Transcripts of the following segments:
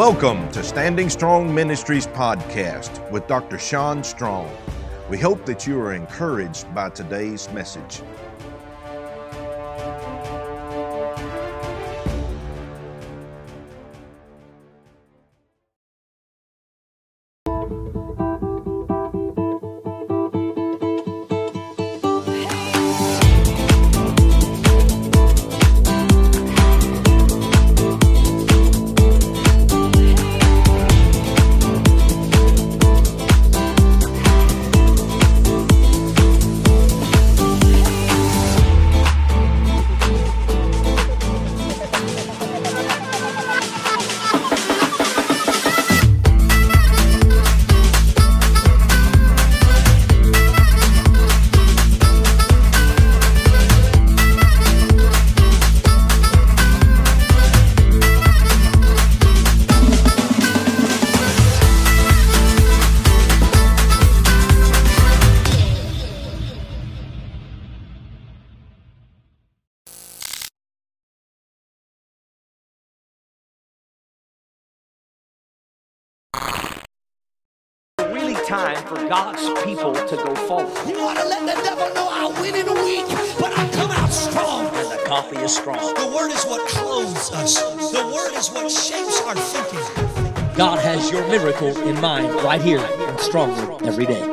Welcome to Standing Strong Ministries podcast with Dr. Sean Strong. We hope that you are encouraged by today's message. Time for God's people to go forward. You want to let the devil know I win in a week, but I come out strong. And the coffee is strong. The word is what clothes us. The word is what shapes our thinking. God has your miracle in mind right here and stronger every day.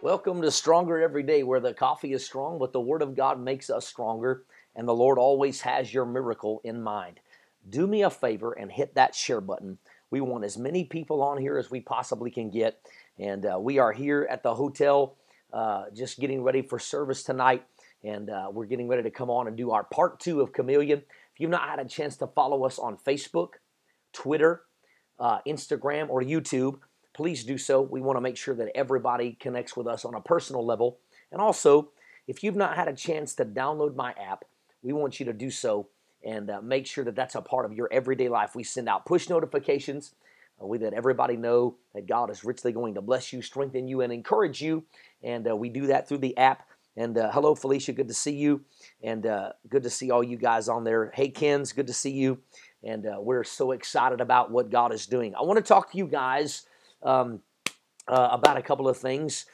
Welcome to Stronger Every Day, where the coffee is strong, but the Word of God makes us stronger, and the Lord always has your miracle in mind. Do me a favor and hit that share button. We want as many people on here as we possibly can get, and uh, we are here at the hotel uh, just getting ready for service tonight, and uh, we're getting ready to come on and do our part two of Chameleon. If you've not had a chance to follow us on Facebook, Twitter, uh, Instagram, or YouTube, please do so. We want to make sure that everybody connects with us on a personal level. And also, if you've not had a chance to download my app, we want you to do so and uh, make sure that that's a part of your everyday life. We send out push notifications. Uh, we let everybody know that God is richly going to bless you, strengthen you, and encourage you. And uh, we do that through the app. And uh, hello, Felicia. Good to see you. And uh, good to see all you guys on there. Hey, Ken's. Good to see you. And uh, we're so excited about what God is doing. I want to talk to you guys um, about a couple of things.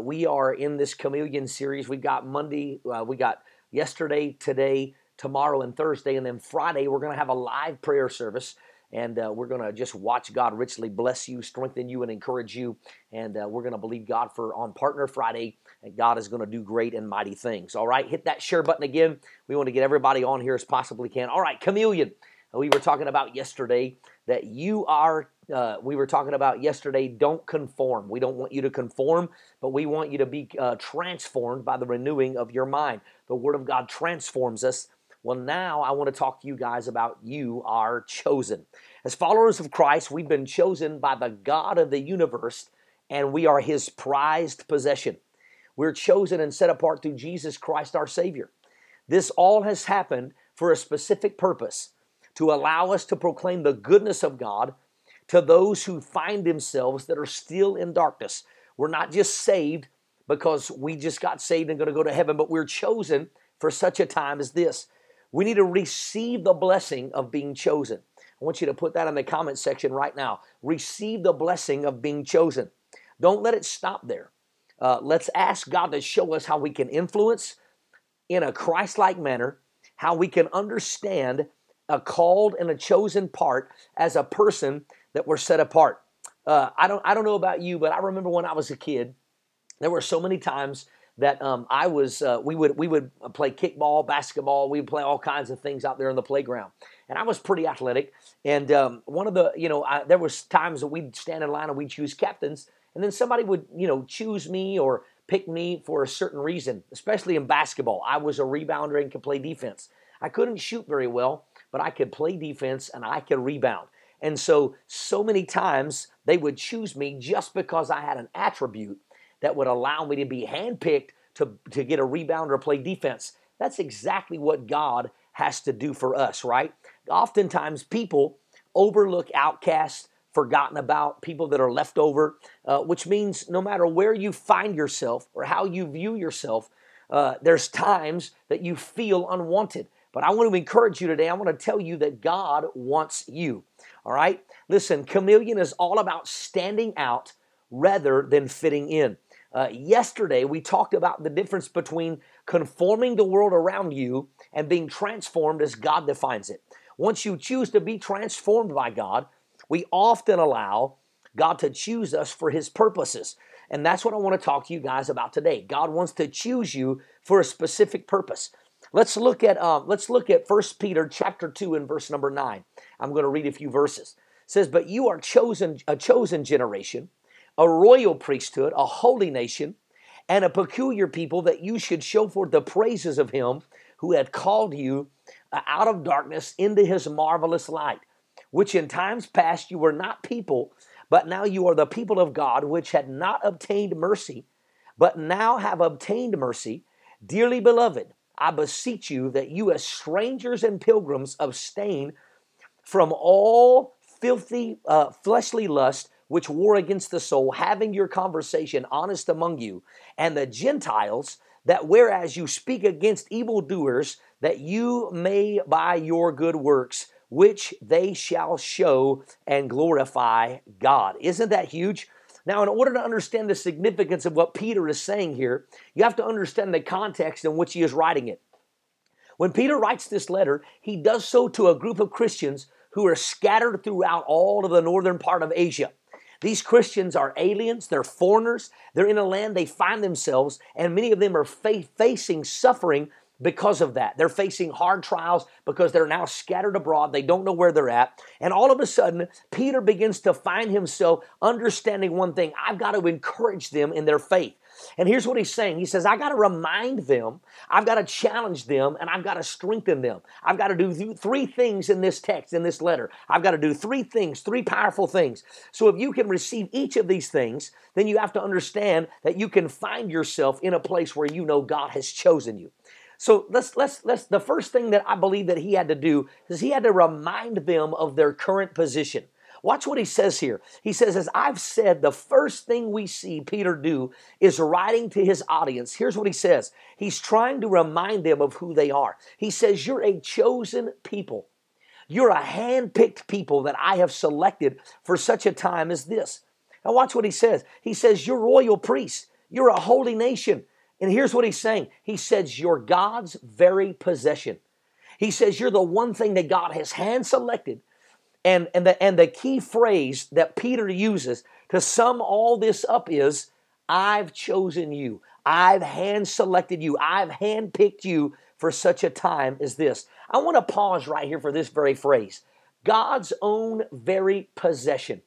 We are in this chameleon series. We've got Monday, we got yesterday, today, tomorrow, and Thursday, and then Friday we're going to have a live prayer service. And uh, we're going to just watch God richly bless you, strengthen you, and encourage you. And uh, we're going to believe God for on Partner Friday, and God is going to do great and mighty things. All right, hit that share button again. We want to get everybody on here as possibly can. All right, chameleon. We were talking about yesterday that you are uh, we were talking about yesterday don't conform we don't want you to conform but we want you to be uh, transformed by the renewing of your mind the word of god transforms us well now i want to talk to you guys about you are chosen as followers of christ we've been chosen by the god of the universe and we are his prized possession we're chosen and set apart through jesus christ our savior this all has happened for a specific purpose to allow us to proclaim the goodness of god to those who find themselves that are still in darkness. We're not just saved because we just got saved and going to go to heaven, but we're chosen for such a time as this. We need to receive the blessing of being chosen. I want you to put that in the comment section right now. Receive the blessing of being chosen. Don't let it stop there. Uh, let's ask God to show us how we can influence in a Christ like manner, how we can understand a called and a chosen part as a person that were set apart. Uh, I don't I don't know about you, but I remember when I was a kid, there were so many times that um, I was uh, we would we would play kickball, basketball, we would play all kinds of things out there in the playground, and I was pretty athletic. And um, one of the you know I, there was times that we'd stand in line and we'd choose captains, and then somebody would you know choose me or pick me for a certain reason, especially in basketball. I was a rebounder and could play defense. I couldn't shoot very well, but I could play defense and I could rebound. And so, so many times they would choose me just because I had an attribute that would allow me to be handpicked to, to get a rebound or play defense. That's exactly what God has to do for us, right? Oftentimes, people overlook outcasts, forgotten about, people that are left over, uh, which means no matter where you find yourself or how you view yourself, uh, there's times that you feel unwanted. But I want to encourage you today. I want to tell you that God wants you. All right? Listen, chameleon is all about standing out rather than fitting in. Uh, yesterday, we talked about the difference between conforming the world around you and being transformed as God defines it. Once you choose to be transformed by God, we often allow God to choose us for His purposes. And that's what I want to talk to you guys about today. God wants to choose you for a specific purpose. Let's look at uh, let's look at 1 Peter chapter 2 and verse number 9. I'm going to read a few verses. It says, "But you are chosen a chosen generation, a royal priesthood, a holy nation, and a peculiar people that you should show forth the praises of him who had called you uh, out of darkness into his marvelous light, which in times past you were not people, but now you are the people of God, which had not obtained mercy, but now have obtained mercy. Dearly beloved, I beseech you that you, as strangers and pilgrims, abstain from all filthy uh, fleshly lust which war against the soul, having your conversation honest among you, and the Gentiles, that whereas you speak against evildoers, that you may by your good works, which they shall show and glorify God. Isn't that huge? Now, in order to understand the significance of what Peter is saying here, you have to understand the context in which he is writing it. When Peter writes this letter, he does so to a group of Christians who are scattered throughout all of the northern part of Asia. These Christians are aliens, they're foreigners, they're in a land they find themselves, and many of them are facing suffering because of that. They're facing hard trials because they're now scattered abroad. They don't know where they're at. And all of a sudden, Peter begins to find himself understanding one thing I've got to encourage them in their faith. And here's what he's saying He says, I got to remind them, I've got to challenge them, and I've got to strengthen them. I've got to do three things in this text, in this letter. I've got to do three things, three powerful things. So if you can receive each of these things, then you have to understand that you can find yourself in a place where you know God has chosen you. So let's let's let's the first thing that I believe that he had to do is he had to remind them of their current position. Watch what he says here. He says, As I've said, the first thing we see Peter do is writing to his audience. Here's what he says He's trying to remind them of who they are. He says, You're a chosen people. You're a hand picked people that I have selected for such a time as this. Now, watch what he says. He says, You're royal priests, you're a holy nation. And here's what he's saying He says, You're God's very possession. He says, You're the one thing that God has hand selected and, and, the, and the key phrase that Peter uses to sum all this up is I've chosen you. I've hand selected you. I've hand picked you for such a time as this. I want to pause right here for this very phrase God's own very possession.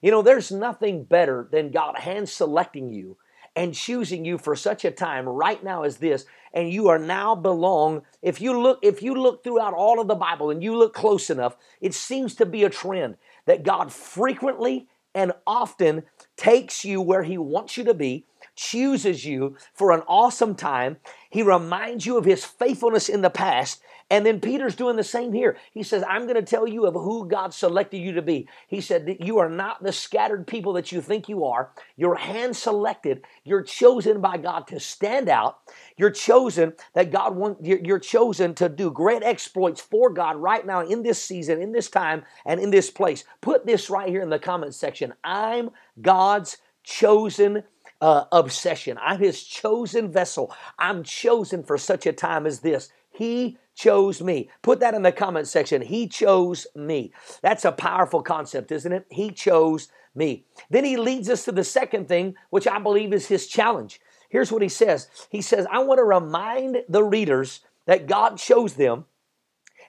You know, there's nothing better than God hand selecting you and choosing you for such a time right now as this and you are now belong if you look if you look throughout all of the bible and you look close enough it seems to be a trend that god frequently and often takes you where he wants you to be chooses you for an awesome time. He reminds you of his faithfulness in the past and then Peter's doing the same here. He says, I'm going to tell you of who God selected you to be. He said that you are not the scattered people that you think you are. You're hand selected. You're chosen by God to stand out. You're chosen that God wants, you're chosen to do great exploits for God right now in this season, in this time, and in this place. Put this right here in the comment section. I'm God's chosen uh, obsession. I'm his chosen vessel. I'm chosen for such a time as this. He chose me. Put that in the comment section. He chose me. That's a powerful concept, isn't it? He chose me. Then he leads us to the second thing, which I believe is his challenge. Here's what he says He says, I want to remind the readers that God chose them.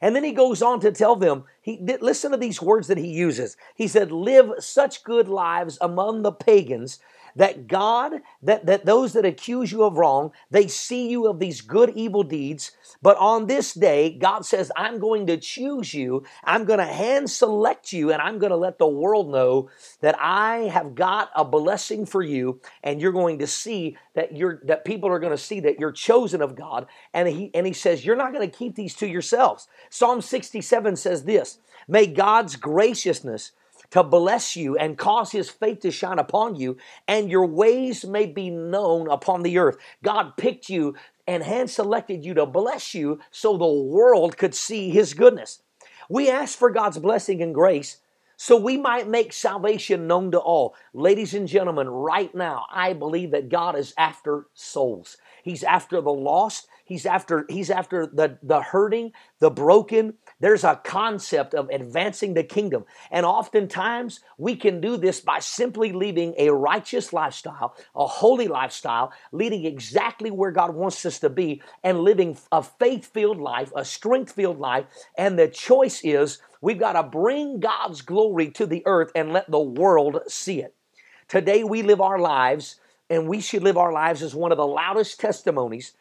And then he goes on to tell them, he listen to these words that he uses. He said, Live such good lives among the pagans that God, that, that those that accuse you of wrong, they see you of these good evil deeds. But on this day, God says, I'm going to choose you. I'm going to hand select you, and I'm going to let the world know that I have got a blessing for you, and you're going to see that you're that people are going to see that you're chosen of God. And he and he says, You're not going to keep these to yourselves. Psalm 67 says this: May God's graciousness to bless you and cause his faith to shine upon you, and your ways may be known upon the earth. God picked you and hand selected you to bless you so the world could see his goodness. We ask for God's blessing and grace so we might make salvation known to all. Ladies and gentlemen, right now, I believe that God is after souls. He's after the lost. He's after he's after the the hurting, the broken. There's a concept of advancing the kingdom. And oftentimes we can do this by simply leading a righteous lifestyle, a holy lifestyle, leading exactly where God wants us to be and living a faith-filled life, a strength-filled life. And the choice is we've got to bring God's glory to the earth and let the world see it. Today we live our lives and we should live our lives as one of the loudest testimonies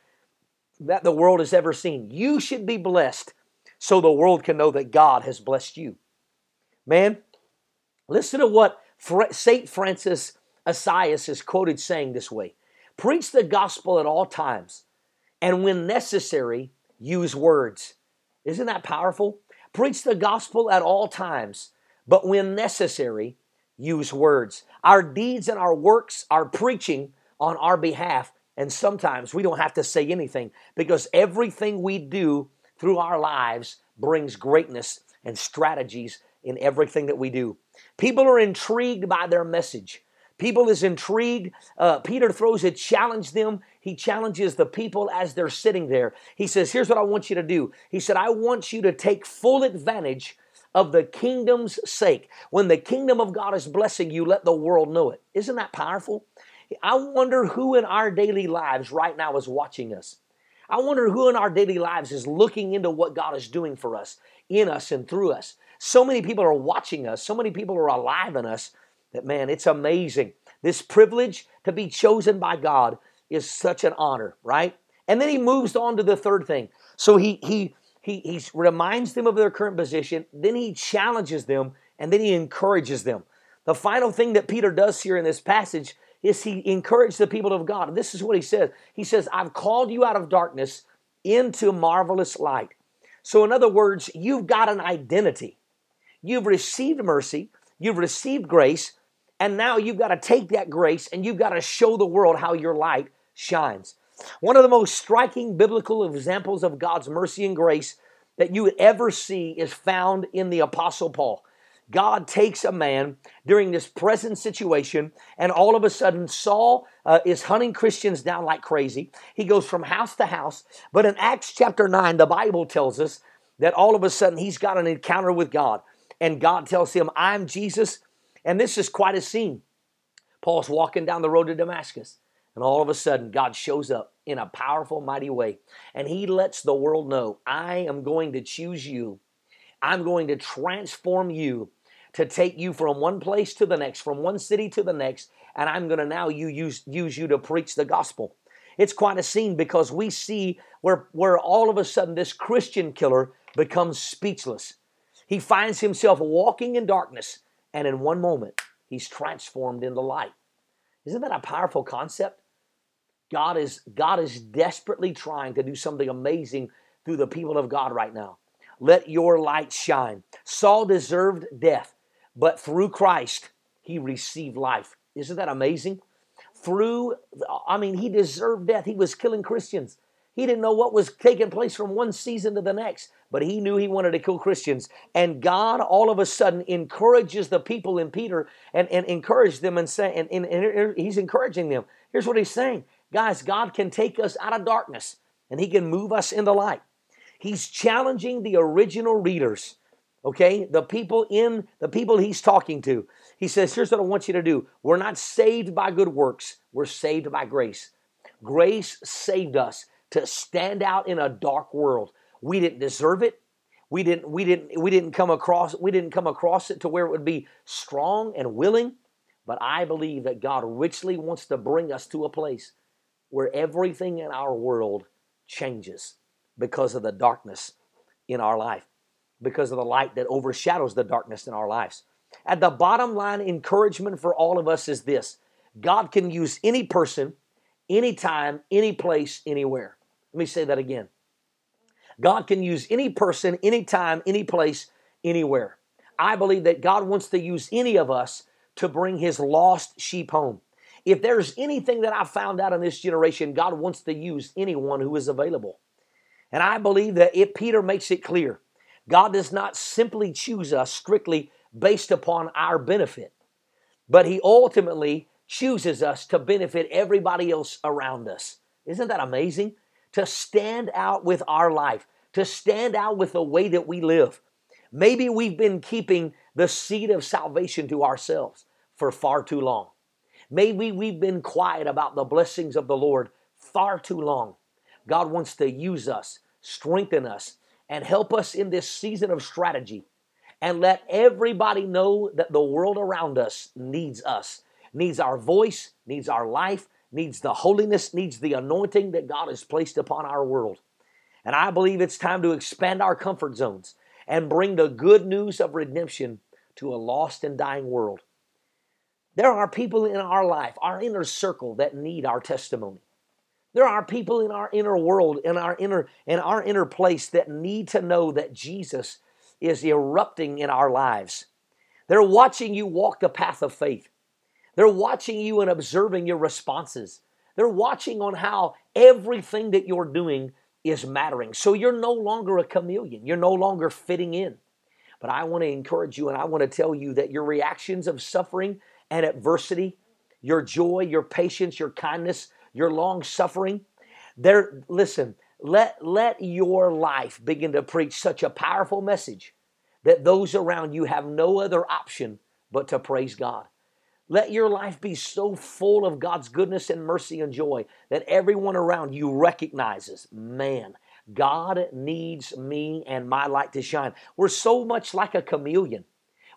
that the world has ever seen. You should be blessed so the world can know that God has blessed you. Man, listen to what St. Francis Assisi is quoted saying this way Preach the gospel at all times, and when necessary, use words. Isn't that powerful? Preach the gospel at all times, but when necessary, use words. Our deeds and our works are preaching on our behalf and sometimes we don't have to say anything because everything we do through our lives brings greatness and strategies in everything that we do. People are intrigued by their message. People is intrigued. Uh, Peter throws a challenge them. He challenges the people as they're sitting there. He says, Here's what I want you to do. He said, I want you to take full advantage of the kingdom's sake. When the kingdom of God is blessing you, let the world know it. Isn't that powerful? I wonder who in our daily lives right now is watching us. I wonder who in our daily lives is looking into what God is doing for us, in us, and through us. So many people are watching us, so many people are alive in us that, man, it's amazing. This privilege to be chosen by God is such an honor, right? And then he moves on to the third thing. So he, he, he, he reminds them of their current position, then he challenges them, and then he encourages them. The final thing that Peter does here in this passage is he encouraged the people of God. This is what he says. He says, I've called you out of darkness into marvelous light. So, in other words, you've got an identity. You've received mercy, you've received grace, and now you've got to take that grace and you've got to show the world how your light shines. One of the most striking biblical examples of God's mercy and grace that you would ever see is found in the Apostle Paul. God takes a man during this present situation, and all of a sudden, Saul uh, is hunting Christians down like crazy. He goes from house to house. But in Acts chapter 9, the Bible tells us that all of a sudden he's got an encounter with God, and God tells him, I'm Jesus. And this is quite a scene. Paul's walking down the road to Damascus, and all of a sudden, God shows up in a powerful, mighty way, and he lets the world know, I am going to choose you. I'm going to transform you to take you from one place to the next, from one city to the next, and I'm going to now you use use you to preach the gospel. It's quite a scene because we see where where all of a sudden this Christian killer becomes speechless. He finds himself walking in darkness, and in one moment he's transformed into light. Isn't that a powerful concept? God is God is desperately trying to do something amazing through the people of God right now. Let your light shine. Saul deserved death. But through Christ, he received life. Isn't that amazing? Through, I mean, he deserved death. He was killing Christians. He didn't know what was taking place from one season to the next, but he knew he wanted to kill Christians. And God all of a sudden encourages the people in Peter and, and encouraged them and say, and, and, and he's encouraging them. Here's what he's saying. Guys, God can take us out of darkness and he can move us into light. He's challenging the original readers okay? The people in the people he's talking to. He says here's what i want you to do. We're not saved by good works. We're saved by grace. Grace saved us to stand out in a dark world. We didn't deserve it. We didn't we didn't we didn't come across we didn't come across it to where it would be strong and willing. But i believe that god richly wants to bring us to a place where everything in our world changes because of the darkness in our life because of the light that overshadows the darkness in our lives. At the bottom line, encouragement for all of us is this God can use any person, anytime, any place, anywhere. Let me say that again. God can use any person, anytime, any place, anywhere. I believe that God wants to use any of us to bring his lost sheep home. If there's anything that I've found out in this generation, God wants to use anyone who is available. And I believe that if Peter makes it clear, God does not simply choose us strictly based upon our benefit, but He ultimately chooses us to benefit everybody else around us. Isn't that amazing? To stand out with our life, to stand out with the way that we live. Maybe we've been keeping the seed of salvation to ourselves for far too long. Maybe we've been quiet about the blessings of the Lord far too long. God wants to use us, strengthen us, and help us in this season of strategy and let everybody know that the world around us needs us, needs our voice, needs our life, needs the holiness, needs the anointing that God has placed upon our world. And I believe it's time to expand our comfort zones and bring the good news of redemption to a lost and dying world. There are people in our life, our inner circle, that need our testimony. There are people in our inner world, in our inner, in our inner place that need to know that Jesus is erupting in our lives. They're watching you walk the path of faith. They're watching you and observing your responses. They're watching on how everything that you're doing is mattering. So you're no longer a chameleon. You're no longer fitting in. But I want to encourage you and I want to tell you that your reactions of suffering and adversity, your joy, your patience, your kindness, your long suffering. There, listen, let, let your life begin to preach such a powerful message that those around you have no other option but to praise God. Let your life be so full of God's goodness and mercy and joy that everyone around you recognizes, man, God needs me and my light to shine. We're so much like a chameleon.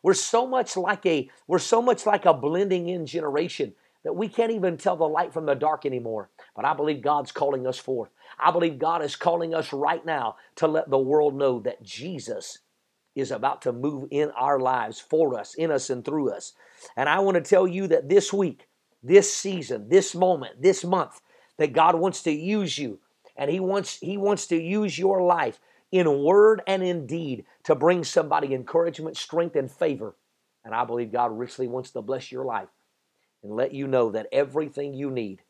We're so much like a we're so much like a blending in generation that we can't even tell the light from the dark anymore. But I believe God's calling us forth. I believe God is calling us right now to let the world know that Jesus is about to move in our lives for us, in us, and through us. And I want to tell you that this week, this season, this moment, this month, that God wants to use you and he wants he wants to use your life in word and in deed to bring somebody encouragement, strength, and favor. And I believe God richly wants to bless your life and let you know that everything you need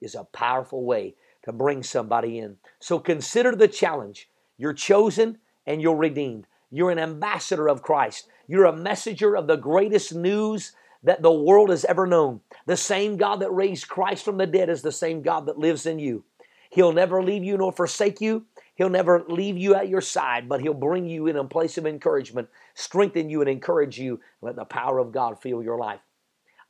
is a powerful way to bring somebody in. So consider the challenge. You're chosen and you're redeemed. You're an ambassador of Christ. You're a messenger of the greatest news that the world has ever known. The same God that raised Christ from the dead is the same God that lives in you. He'll never leave you nor forsake you. He'll never leave you at your side, but He'll bring you in a place of encouragement, strengthen you, and encourage you. Let the power of God fill your life.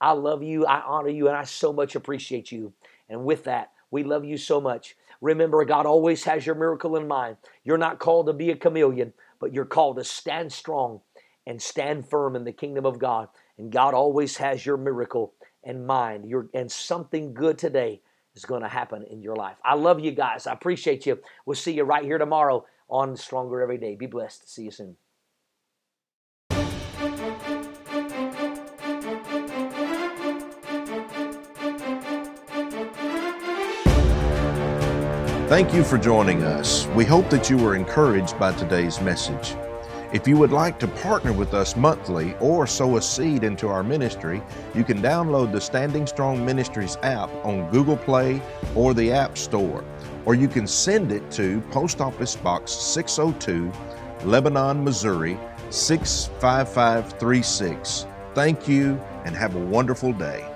I love you, I honor you, and I so much appreciate you. And with that, we love you so much. Remember, God always has your miracle in mind. You're not called to be a chameleon, but you're called to stand strong and stand firm in the kingdom of God. And God always has your miracle in mind. Your, and something good today is going to happen in your life. I love you guys. I appreciate you. We'll see you right here tomorrow on Stronger Every Day. Be blessed. See you soon. Thank you for joining us. We hope that you were encouraged by today's message. If you would like to partner with us monthly or sow a seed into our ministry, you can download the Standing Strong Ministries app on Google Play or the App Store, or you can send it to Post Office Box 602, Lebanon, Missouri 65536. Thank you and have a wonderful day.